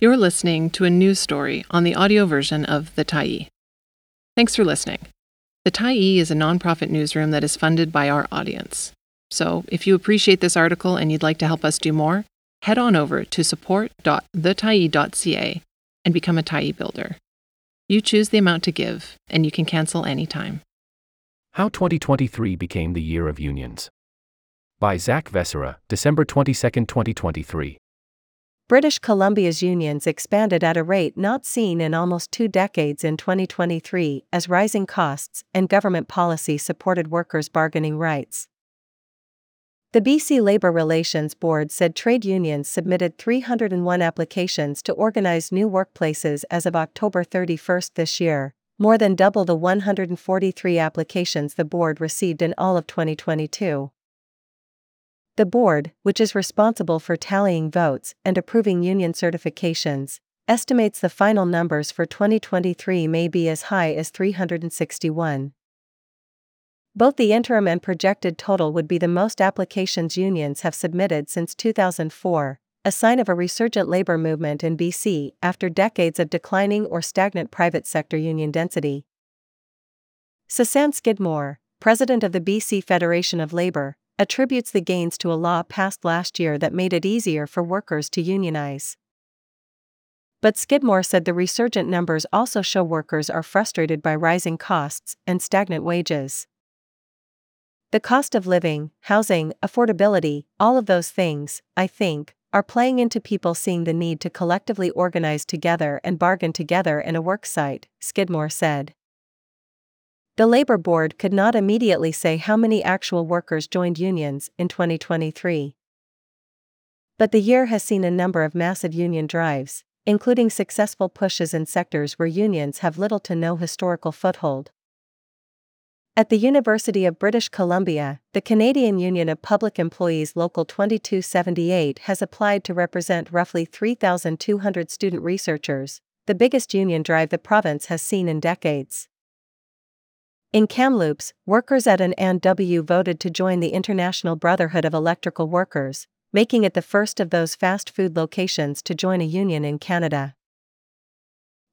You're listening to a news story on the audio version of The Tyee. Thanks for listening. The Tyee is a nonprofit newsroom that is funded by our audience. So, if you appreciate this article and you'd like to help us do more, head on over to support.thetyee.ca and become a Tyee builder. You choose the amount to give, and you can cancel anytime. How 2023 Became the Year of Unions. By Zak Vescera, December 22, 2023. British Columbia's unions expanded at a rate not seen in almost two decades in 2023 as rising costs and government policy supported workers' bargaining rights. The BC Labour Relations Board said trade unions submitted 301 applications to organise new workplaces as of October 31 this year, more than double the 143 applications the board received in all of 2022. The board, which is responsible for tallying votes and approving union certifications, estimates the final numbers for 2023 may be as high as 361. Both the interim and projected total would be the most applications unions have submitted since 2004, a sign of a resurgent labor movement in BC after decades of declining or stagnant private sector union density. Sussanne Skidmore, president of the BC Federation of Labor, attributes the gains to a law passed last year that made it easier for workers to unionize. But Skidmore said the resurgent numbers also show workers are frustrated by rising costs and stagnant wages. The cost of living, housing, affordability, all of those things, I think, are playing into people seeing the need to collectively organize together and bargain together in a worksite, Skidmore said. The Labor Board could not immediately say how many actual workers joined unions in 2023. But the year has seen a number of massive union drives, including successful pushes in sectors where unions have little to no historical foothold. At the University of British Columbia, the Canadian Union of Public Employees Local 2278 has applied to represent roughly 3,200 student researchers, the biggest union drive the province has seen in decades. In Kamloops, workers at an A&W voted to join the International Brotherhood of Electrical Workers, making it the first of those fast food locations to join a union in Canada.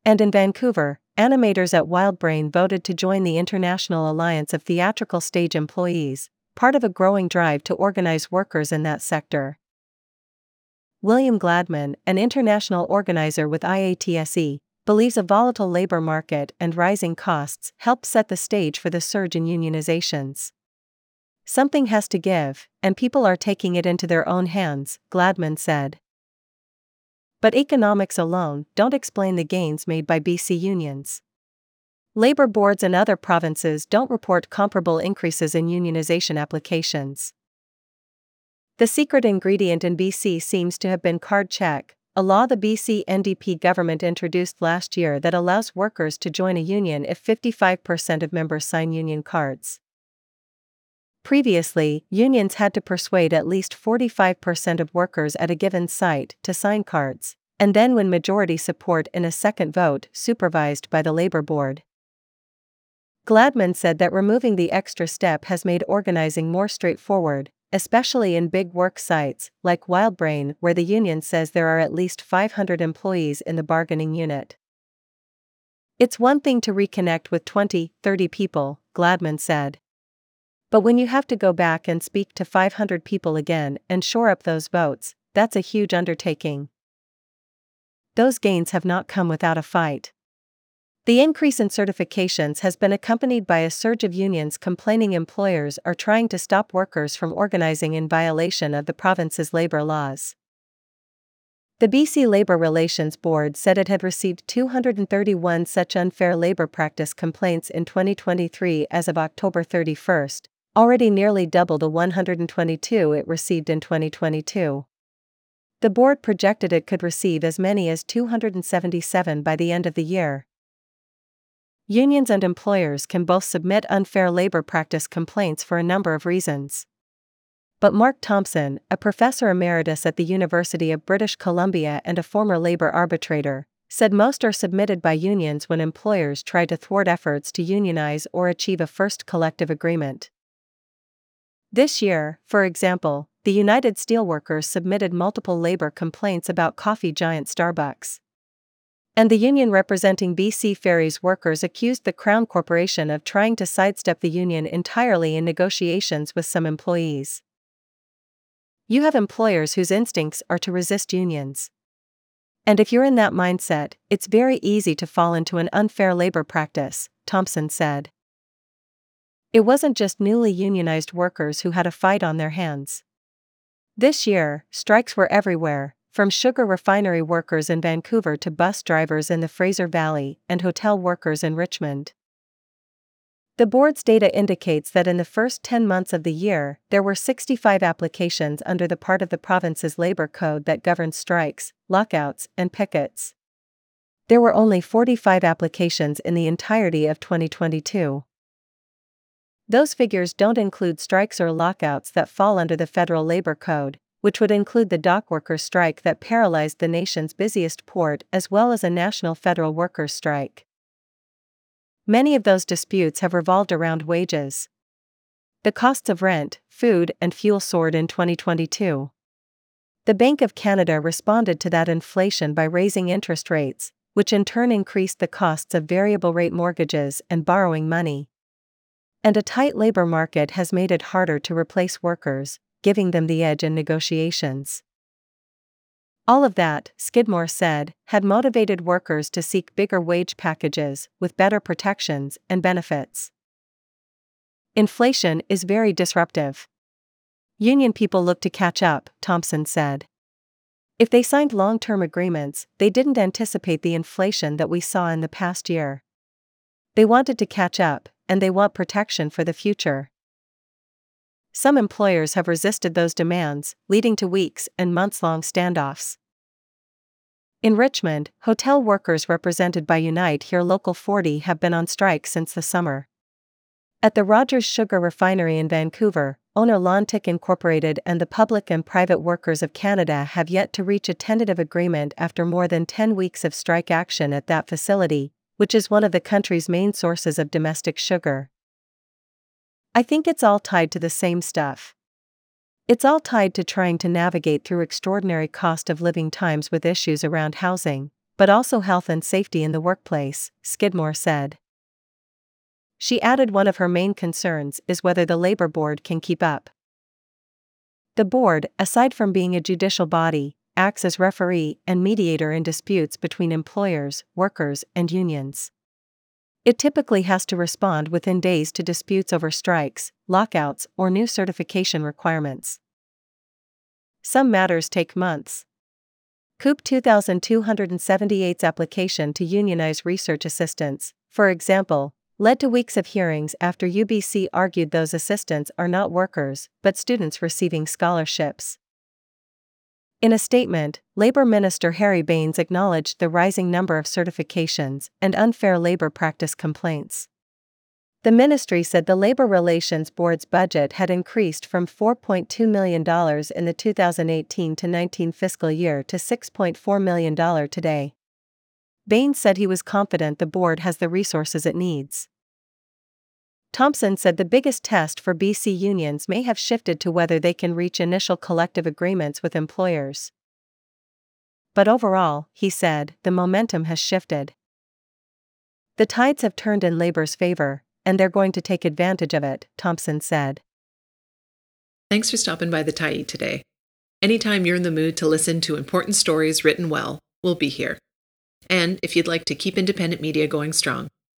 And in Vancouver, animators at Wildbrain voted to join the International Alliance of Theatrical Stage Employees, part of a growing drive to organize workers in that sector. William Gladman, an international organizer with IATSE, believes a volatile labor market and rising costs help set the stage for the surge in unionizations. Something has to give, and people are taking it into their own hands, Gladman said. But economics alone don't explain the gains made by BC unions. Labor boards in other provinces don't report comparable increases in unionization applications. The secret ingredient in BC seems to have been card check, a law the BC NDP government introduced last year that allows workers to join a union if 55% of members sign union cards. Previously, unions had to persuade at least 45% of workers at a given site to sign cards, and then win majority support in a second vote supervised by the Labor Board. Gladman said that removing the extra step has made organizing more straightforward, especially in big work sites like Wildbrain, where the union says there are at least 500 employees in the bargaining unit. It's one thing to reconnect with 20, 30 people, Gladman said. But when you have to go back and speak to 500 people again and shore up those votes, that's a huge undertaking. Those gains have not come without a fight. The increase in certifications has been accompanied by a surge of unions complaining employers are trying to stop workers from organizing in violation of the province's labor laws. The BC Labour Relations Board said it had received 231 such unfair labor practice complaints in 2023 as of October 31, already nearly double the 122 it received in 2022. The board projected it could receive as many as 277 by the end of the year. Unions and employers can both submit unfair labor practice complaints for a number of reasons. But Mark Thompson, a professor emeritus at the University of British Columbia and a former labor arbitrator, said most are submitted by unions when employers try to thwart efforts to unionize or achieve a first collective agreement. This year, for example, the United Steelworkers submitted multiple labor complaints about coffee giant Starbucks. And the union representing BC Ferries workers accused the Crown Corporation of trying to sidestep the union entirely in negotiations with some employees. You have employers whose instincts are to resist unions. And if you're in that mindset, it's very easy to fall into an unfair labor practice, Thompson said. It wasn't just newly unionized workers who had a fight on their hands. This year, strikes were everywhere, from sugar refinery workers in Vancouver to bus drivers in the Fraser Valley and hotel workers in Richmond. The board's data indicates that in the first 10 months of the year, there were 65 applications under the part of the province's labor code that governs strikes, lockouts, and pickets. There were only 45 applications in the entirety of 2022. Those figures don't include strikes or lockouts that fall under the federal labor code, which would include the dockworkers strike that paralyzed the nation's busiest port as well as a national federal workers' strike. Many of those disputes have revolved around wages. The costs of rent, food, and fuel soared in 2022. The Bank of Canada responded to that inflation by raising interest rates, which in turn increased the costs of variable rate mortgages and borrowing money. And a tight labor market has made it harder to replace workers, giving them the edge in negotiations. All of that, Skidmore said, had motivated workers to seek bigger wage packages with better protections and benefits. Inflation is very disruptive. Union people look to catch up, Thompson said. If they signed long term agreements, they didn't anticipate the inflation that we saw in the past year. They wanted to catch up, and they want protection for the future. Some employers have resisted those demands, leading to weeks and months long standoffs. In Richmond, hotel workers represented by Unite Here Local 40 have been on strike since the summer. At the Rogers Sugar Refinery in Vancouver, owner Lantic Incorporated and the Public and Private Workers of Canada have yet to reach a tentative agreement after more than 10 weeks of strike action at that facility, which is one of the country's main sources of domestic sugar. I think it's all tied to the same stuff. It's all tied to trying to navigate through extraordinary cost of living times with issues around housing, but also health and safety in the workplace, Skidmore said. She added one of her main concerns is whether the Labor Board can keep up. The board, aside from being a judicial body, acts as referee and mediator in disputes between employers, workers, and unions. It typically has to respond within days to disputes over strikes, lockouts, or new certification requirements. Some matters take months. CUPE 2278's application to unionize research assistants, for example, led to weeks of hearings after UBC argued those assistants are not workers, but students receiving scholarships. In a statement, Labor Minister Harry Bains acknowledged the rising number of certifications and unfair labor practice complaints. The ministry said the Labor Relations Board's budget had increased from $4.2 million in the 2018 to 19 fiscal year to $6.4 million today. Baines said he was confident the board has the resources it needs. Thompson said the biggest test for BC unions may have shifted to whether they can reach initial collective agreements with employers. But overall, he said, the momentum has shifted. The tides have turned in labor's favor, and they're going to take advantage of it, Thompson said. Thanks for stopping by the Tyee today. Anytime you're in the mood to listen to important stories written well, we'll be here. And if you'd like to keep independent media going strong,